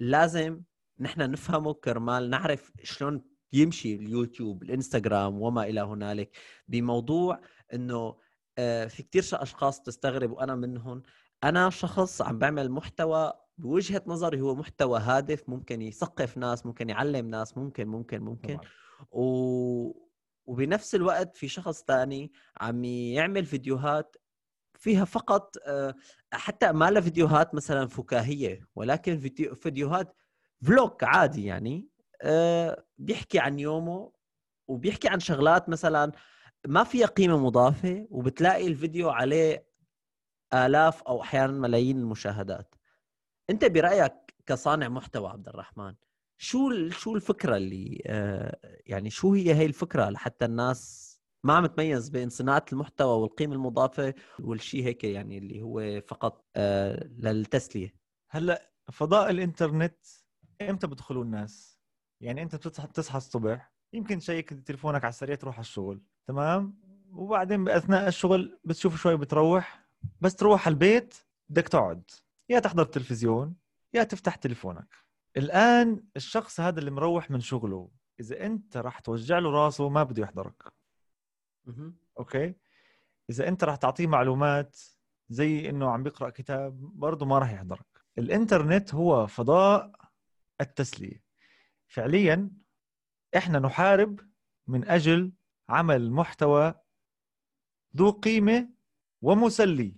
لازم نحن نفهمه كرمال نعرف شلون يمشي اليوتيوب الإنستغرام وما إلى هنالك؟ بموضوع أنه آه، في كتير ش- أشخاص تستغرب وأنا منهم. أنا شخص عم بعمل محتوى بوجهة نظري هو محتوى هادف ممكن يثقف ناس ممكن يعلم ناس ممكن ممكن ممكن. طبعا. و... وبنفس الوقت في شخص تاني عم يعمل فيديوهات فيها فقط آه، حتى ما لها فيديوهات مثلا فكاهية ولكن فيديو فيديوهات فلوج عادي يعني آه، بيحكي عن يومه وبيحكي عن شغلات مثلا ما فيها قيمة مضافة وبتلاقي الفيديو عليه آلاف أو أحيانا ملايين المشاهدات. أنت برأيك كصانع محتوى عبد الرحمن شو شو الفكرة اللي آه، يعني شو هي هي الفكرة لحتى الناس ما عم تميز بين صناعة المحتوى والقيمة المضافة والشيء هيك يعني اللي هو فقط آه، للتسلية هلأ فضاء الإنترنت إمتى بدخلوا الناس؟ يعني انت بتصحى بتصحى الصبح يمكن تشيك تليفونك على السريع تروح على الشغل تمام؟ وبعدين بأثناء الشغل بتشوف شوي بتروح بس تروح على البيت بدك تقعد يا تحضر تلفزيون يا تفتح تليفونك. الآن الشخص هذا اللي مروح من شغله إذا أنت راح توجع له راسه ما بده يحضرك. أوكي؟ إذا أنت راح تعطيه معلومات زي إنه عم بيقرأ كتاب برضه ما راح يحضرك. الإنترنت هو فضاء التسلية. فعليا إحنا نحارب من أجل عمل محتوى ذو قيمة ومسلي.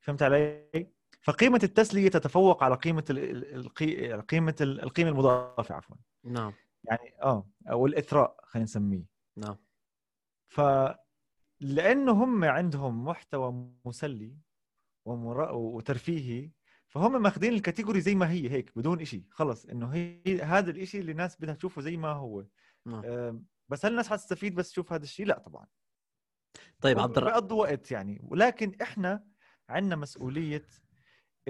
فهمت علي؟ فقيمة التسلية تتفوق على قيمة القي- قيمة ال- القيمة المضافة عفوا. نعم. يعني آه أو الإثراء خلينا نسميه. نعم. ف لأنه هم عندهم محتوى مسلي ومر... وترفيهي فهم ماخذين الكاتيجوري زي ما هي هيك بدون إشي خلص. إنه هي هذا الإشي اللي الناس بدها تشوفه زي ما هو. نعم. أم، بس هل الناس حتستفيد بس تشوف هذا الشيء لا طبعا. طيب عبد الرحمن وقت يعني. ولكن إحنا عندنا مسؤولية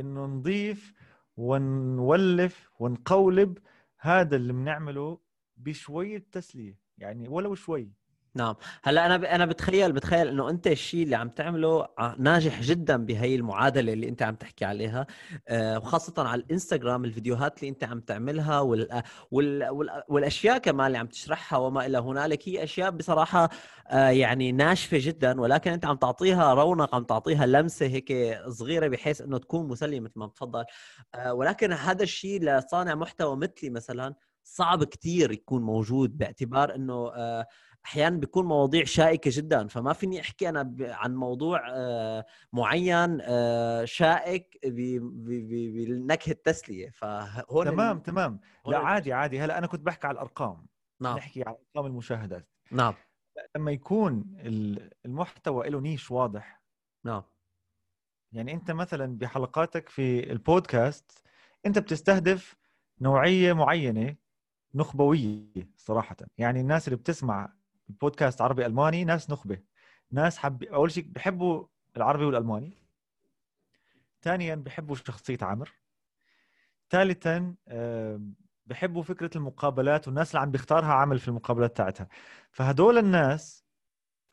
انه نضيف ونولف ونقولب هذا اللي بنعمله بشوية تسلية يعني ولو شوي. نعم. هلا أنا ب... أنا بتخيل بتخيل إنه أنت الشيء اللي عم تعمله ناجح جدا بهي المعادلة اللي أنت عم تحكي عليها. آه، وخاصة على الإنستغرام الفيديوهات اللي أنت عم تعملها وال... وال... وال... والأشياء كمان اللي عم تشرحها وما إلى هنالك هي أشياء بصراحة آه، يعني ناشفة جدا. ولكن أنت عم تعطيها رونق عم تعطيها لمسة هيك صغيرة بحيث إنه تكون مسلية مثل ما بتفضل آه، ولكن هذا الشيء لصانع محتوى مثلي مثلا صعب كتير يكون موجود باعتبار إنه أحيانا بيكون مواضيع شائكة جدا فما فيني أحكي أنا عن موضوع آه، معين آه، شائك بنكهة تسليه فهون تمام تمام. لا عادي عادي. هلأ أنا كنت بحكي على الأرقام. نعم. نحكي على أرقام المشاهدات. نعم. لما يكون ال- المحتوى له نيش واضح نعم. يعني أنت مثلا بحلقاتك في البودكاست أنت بتستهدف نوعية معينة نخبوية صراحة. يعني الناس اللي بتسمع البودكاست عربي ألماني ناس نخبة. ناس حب أول شيء بحبوا العربي والألماني. ثانيا بحبوا شخصية عمر ثالثا بحبوا فكرة المقابلات والناس اللي عم بيختارها عمل في المقابلات تاعتها. فهدول الناس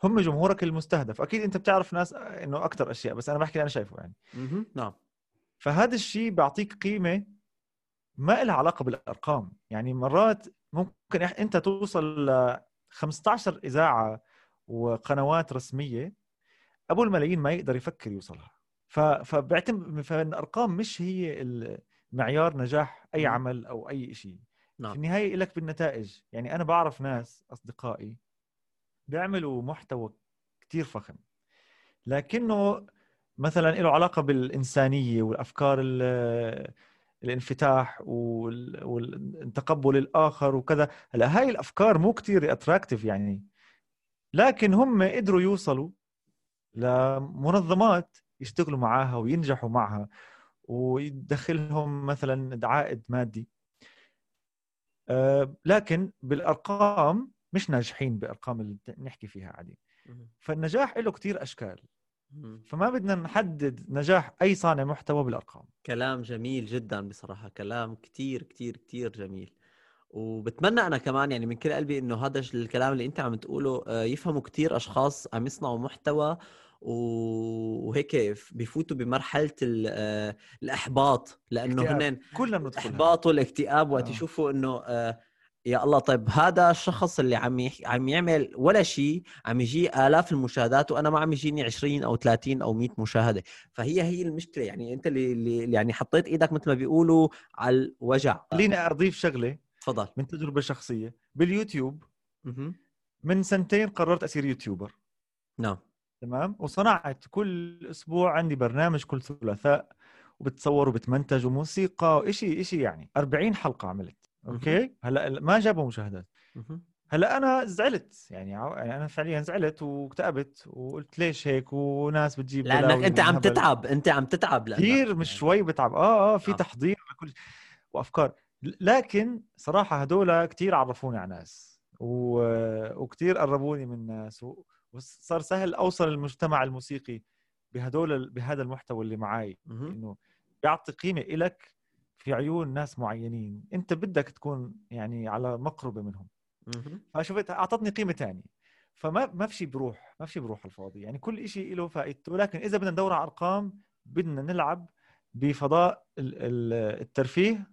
هم جمهورك المستهدف. أكيد أنت بتعرف ناس إنه أكثر أشياء بس أنا بحكي اللي أنا شايفه يعني. نعم. فهذا الشيء بيعطيك قيمة ما لها علاقة بالأرقام. يعني مرات ممكن أنت توصل 15 إذاعة وقنوات رسمية أبو الملايين ما يقدر يفكر يوصلها. فبعتم فالارقام مش هي معيار نجاح أي مم. عمل أو أي شيء في نعم النهاية لك بالنتائج. يعني أنا بعرف ناس أصدقائي بيعملوا محتوى كتير فخم. لكنه مثلا له علاقة بالإنسانية والأفكار ال- الانفتاح وال- والتقبل الآخر وكذا هلا هاي الأفكار مو كتير اتراكتيف يعني لكن هم قدروا يوصلوا لمنظمات يشتغلوا معاها وينجحوا معها ويدخلهم مثلا عائد مادي أه، لكن بالأرقام مش ناجحين بأرقام اللي نحكي فيها عادي. فالنجاح له كتير أشكال. فما بدنا نحدد نجاح أي صانع محتوى بالأرقام. كلام جميل جدا بصراحة كلام كتير كتير كتير جميل. وبتمنى أنا كمان يعني من كل قلبي إنه هذا الكلام اللي أنت عم تقوله آه، يفهموا كتير أشخاص عم يصنعوا محتوى وهيك بفوتوا بمرحلة ال- آه، الإحباط. لأنه اكتئاب. هن كلنا بندخلها الإحباط والاكتئاب وقت آه. يشوفوا آه، يا الله طيب هذا الشخص اللي عم يح... عم يعمل ولا شيء عم يجي آلاف المشاهدات وأنا ما عم يجيني 20 أو 30 أو 100 مشاهدة. فهي هي المشكلة يعني أنت اللي, اللي يعني حطيت إيدك مثل ما بيقولوا على الوجع. خليني أضيف شغلة تفضل. من تجربة شخصية. باليوتيوب مهم. من سنتين قررت أصير YouTuber. نعم. تمام؟ وصنعت كل أسبوع عندي برنامج كل ثلاثاء وبتصور وبتمنتج وموسيقى وإشي إشي يعني. 40 حلقة عملت. okay هلا ما جابوا مشاهدات. هلا أنا زعلت يعني يعني أنا فعليا زعلت واكتئبت وقلت ليش هيك وناس بتجيب لأنك أنت عم. تتعب أنت عم تتعب لأنك كثير مش شوي بتعب آه آه في آه. تحضير لكل وأفكار لكن صراحة هدول كثير عرفوني على ناس و... وكثير قربوني من ناس و... وصار سهل أوصل المجتمع الموسيقي بهدول بهذا المحتوى اللي معي. إنه بيعطي قيمة إلك في عيون ناس معينين أنت بدك تكون يعني على مقربة منهم. فشفت أعطتني قيمة تانية. فما ما في شيء بروح ما في شيء بروح على الفاضي. يعني كل شيء له فائدته لكن إذا بدنا ندور على أرقام بدنا نلعب بفضاء ال- ال- الترفيه.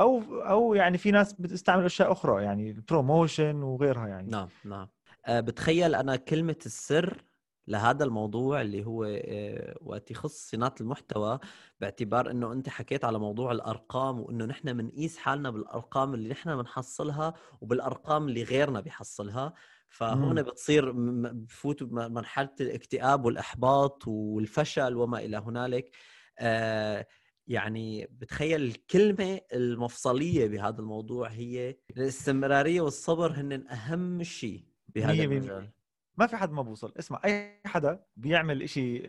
أو أو يعني في ناس بتستعمل أشياء أخرى يعني البروموشن وغيرها يعني. نعم نعم. آه، بتخيل أنا كلمة السر لهذا الموضوع اللي هو آه، وقت يخص صناعة المحتوى باعتبار إنه أنت حكيت على موضوع الأرقام وإنه نحن بنقيس حالنا بالأرقام اللي نحن بنحصلها وبالأرقام اللي غيرنا بيحصلها فهون. بتصير بفوتوا بمرحله الاكتئاب والإحباط والفشل وما إلى هنالك آه، يعني بتخيل الكلمة المفصلية بهذا الموضوع هي الاستمرارية والصبر هن أهم شيء بهذا. المجال ما في حد ما بوصل. اسمع أي حدا بيعمل إشي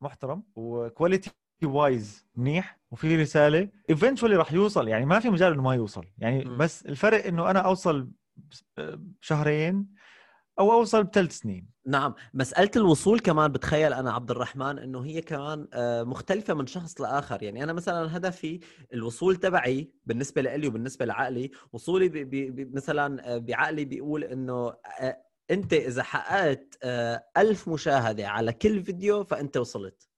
محترم و quality wise منيح وفي رسالة eventually راح يوصل. يعني ما في مجال إنه ما يوصل. يعني مم. بس الفرق إنه أنا أوصل بس- بشهرين أو أوصل بثلاث سنين. نعم. مسألة الوصول كمان بتخيل أنا عبد الرحمن إنه هي كمان آه، مختلفة من شخص لآخر. يعني أنا مثلا هدفي الوصول تبعي بالنسبة لإلي وبالنسبة لعقلي وصولي ب ب ب مثلا آه، بعقلي بيقول إنه أنت إذا حققت آه، ألف مشاهدة على كل فيديو فأنت وصلت.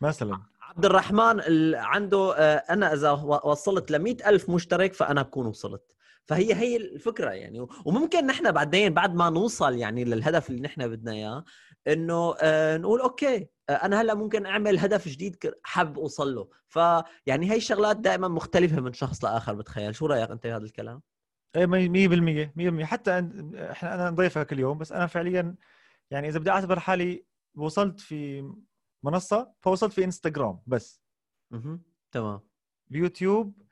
مثلا. عبد الرحمن ال- عنده آه، أنا إذا وصلت ل ألف مشترك فأنا بكون وصلت. فهي هي الفكرة يعني. وممكن نحن بعدين بعد ما نوصل يعني للهدف اللي نحن بدنا إياه إنه آه، نقول أوكي أنا هلأ ممكن أعمل هدف جديد حابب أوصل له. فيعني هي الشغلات دائما مختلفة من شخص لآخر بتخيل. شو رأيك أنت بهذا الكلام؟ 100% 100% حتى أن- إحنا أنا نضيفها كل يوم بس أنا فعليا يعني إذا بدي أعتبر حالي وصلت في منصة فوصلت في إنستغرام بس مهم. تمام اليوتيوب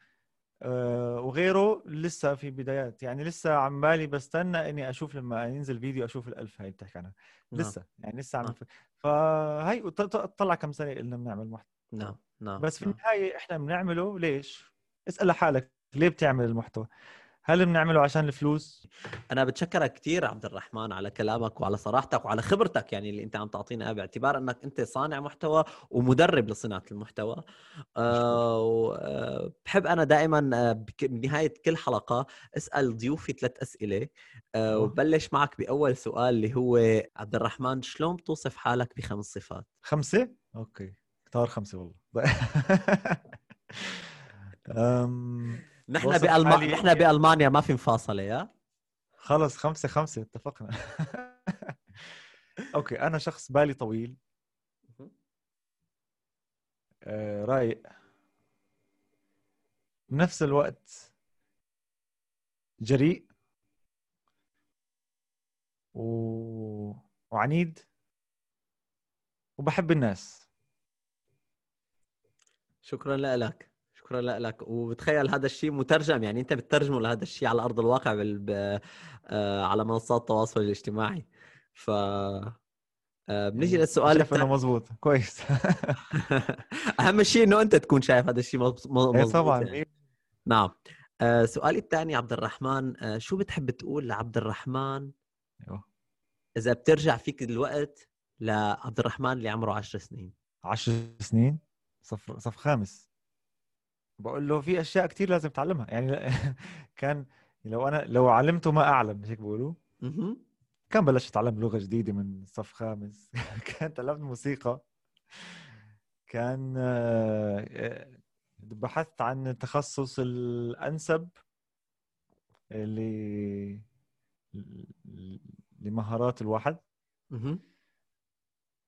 آه، وغيره لسه في بدايات يعني لسه عم بالي بستنى إني أشوف لما ينزل فيديو أشوف الألف هاي بتحكي عنها نعم. لسه يعني لسه عم نعم. فهي طلع كم سنة قلنا بنعمل محتوى نعم نعم بس في نعم. النهاية إحنا بنعمله ليش؟ اسأل لحالك ليه بتعمل المحتوى؟ هل بنعمله عشان الفلوس؟ أنا بتشكرك كثير عبد الرحمن على كلامك وعلى صراحتك وعلى خبرتك يعني اللي أنت عم تعطينا باعتبار إنك أنت صانع محتوى ومدرب لصناعة المحتوى أه آه، بحب أنا دائما آه، بنهاية كل حلقة أسأل ضيوفي ثلاث أسئلة أه. وبلش معك بأول سؤال اللي هو عبد الرحمن شلون بتوصف حالك بخمس صفات خمسة؟ أوكي اختار خمسة والله. (laughs) نحن حالي- نحن بألمانيا ما في مفاصلة يا؟ خلص خمسة خمسة اتفقنا. (laughs) أوكي أنا شخص بالي طويل. آه، رايق بنفس الوقت جريء. و... وعنيد. وبحب الناس. شكرا لك. شكرا لك. وبتخيل هذا الشيء مترجم يعني أنت بتترجمه لهذا الشيء على أرض الواقع بال... آه، على منصات التواصل الاجتماعي. ف آه، بنيجي للسؤال شايف إنه مزبوط كويس. (laughs) أهم شيء إنه أنت تكون شايف هذا الشيء مظبوط إيه طبعا. يعني. إيه. نعم. آه، سؤالي الثاني عبد الرحمن شو بتحب تقول لعبد الرحمن؟ أيوه. إذا بترجع فيك الوقت لعبد الرحمن اللي عمره 10 سنين. عشر سنين؟ صف صف خامس. بقول له في أشياء كتير لازم تعلمها يعني (laughs) كان لو أنا لو علمته ما أعلم مش هيك بيقولوا. كان بلشت أتعلم لغة جديدة من صف خامس (laughs) كان تعلمت موسيقى. كان آه، آه، بحثت عن التخصص الأنسب اللي لمهارات الواحد.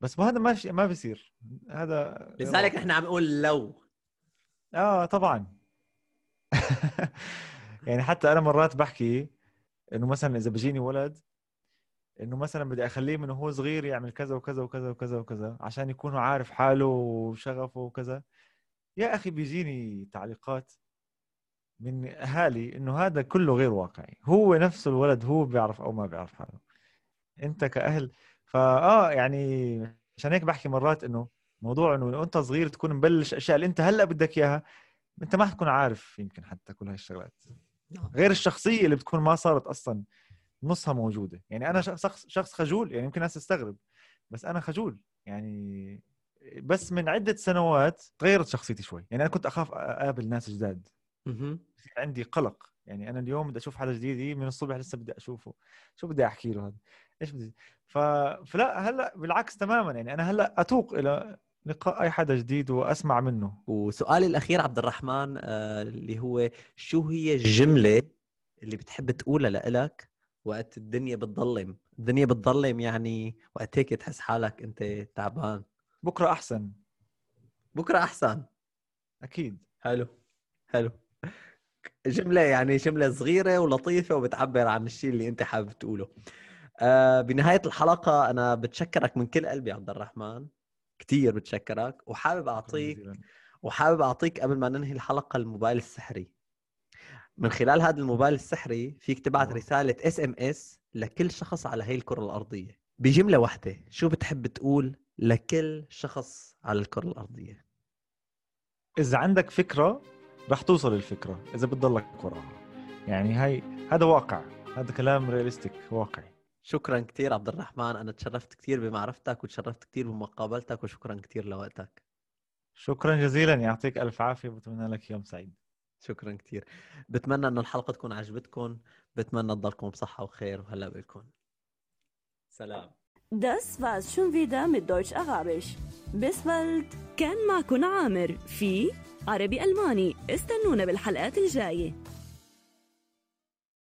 بس ما هذا ما ما بيصير. هذا لذلك إحنا عم نقول لو. آه طبعا. (laughs) يعني حتى أنا مرات بحكي إنه مثلا إذا بيجيني ولد إنه مثلا بدي أخليه من وهو صغير يعمل كذا وكذا وكذا وكذا وكذا عشان يكون عارف حاله وشغفه وكذا. يا أخي بيجيني تعليقات من أهالي إنه هذا كله غير واقعي. هو نفسه الولد هو بيعرف أو ما بيعرف حاله. أنت كأهل. فآه يعني عشان هيك بحكي مرات إنه موضوع إنه انت صغير تكون مبلش أشياء اللي أنت هلأ بدك إياها أنت ما حتكون عارف يمكن حتى كل هاي الشغلات. نعم. غير الشخصية اللي بتكون ما صارت أصلا نصها موجودة. يعني أنا شخص شخص خجول يعني يمكن الناس تستغرب بس أنا خجول. يعني بس من عدة سنوات تغيرت شخصيتي شوي. يعني أنا كنت أخاف أقابل ناس جداد. عندي قلق. يعني أنا اليوم بدي أشوف حدا جديد من الصبح لسه بدي أشوفه. شو بدي أحكي له هذا؟ إيش بدي؟ ف... فلا هلأ بالعكس تماما. يعني أنا هلأ أتوق إلى لقاء أي حدا جديد وأسمع منه. وسؤالي الأخير عبد الرحمن آه، اللي هو شو هي الجملة اللي بتحب تقولها لإلك وقت الدنيا بتضلم؟ الدنيا بتضلم يعني وقت هيك تحس حالك أنت تعبان. بكرة أحسن. بكرة أحسن؟ أكيد. حلو حلو. جملة يعني جملة صغيرة ولطيفة وبتعبر عن الشيء اللي أنت حابب تقوله. آه بنهاية الحلقة أنا بتشكرك من كل قلبي عبد الرحمن. كثير بتشكرك وحابب أعطيك. وحابب أعطيك قبل ما ننهي الحلقة الموبايل السحري. من خلال هذا الموبايل السحري فيك تبعت أوه. رسالة SMS لكل شخص على هي الكرة الأرضية. بجملة واحدة شو بتحب تقول لكل شخص على الكرة الأرضية؟ إذا عندك فكرة رح توصل الفكرة إذا بتضلك وراها يعني هاي هذا واقع هذا كلام رياليستيك واقعي شكرا كثير عبد الرحمن أنا تشرفت كثير بمعرفتك وتشرفت كثير بمقابلتك وشكرا كثير لوقتك. شكرا جزيلا يعطيك ألف عافية وبتمنى لك يوم سعيد. شكرا كثير بتمنى انه الحلقة تكون عجبتكم بتمنى تضلكم بصحة وخير وهلا بكم. سلام. Das war's schon wieder mit Deutsch Arabisch. Bis bald. كان معكم عامر في عربي ألماني. استنونا بالحلقات الجاية.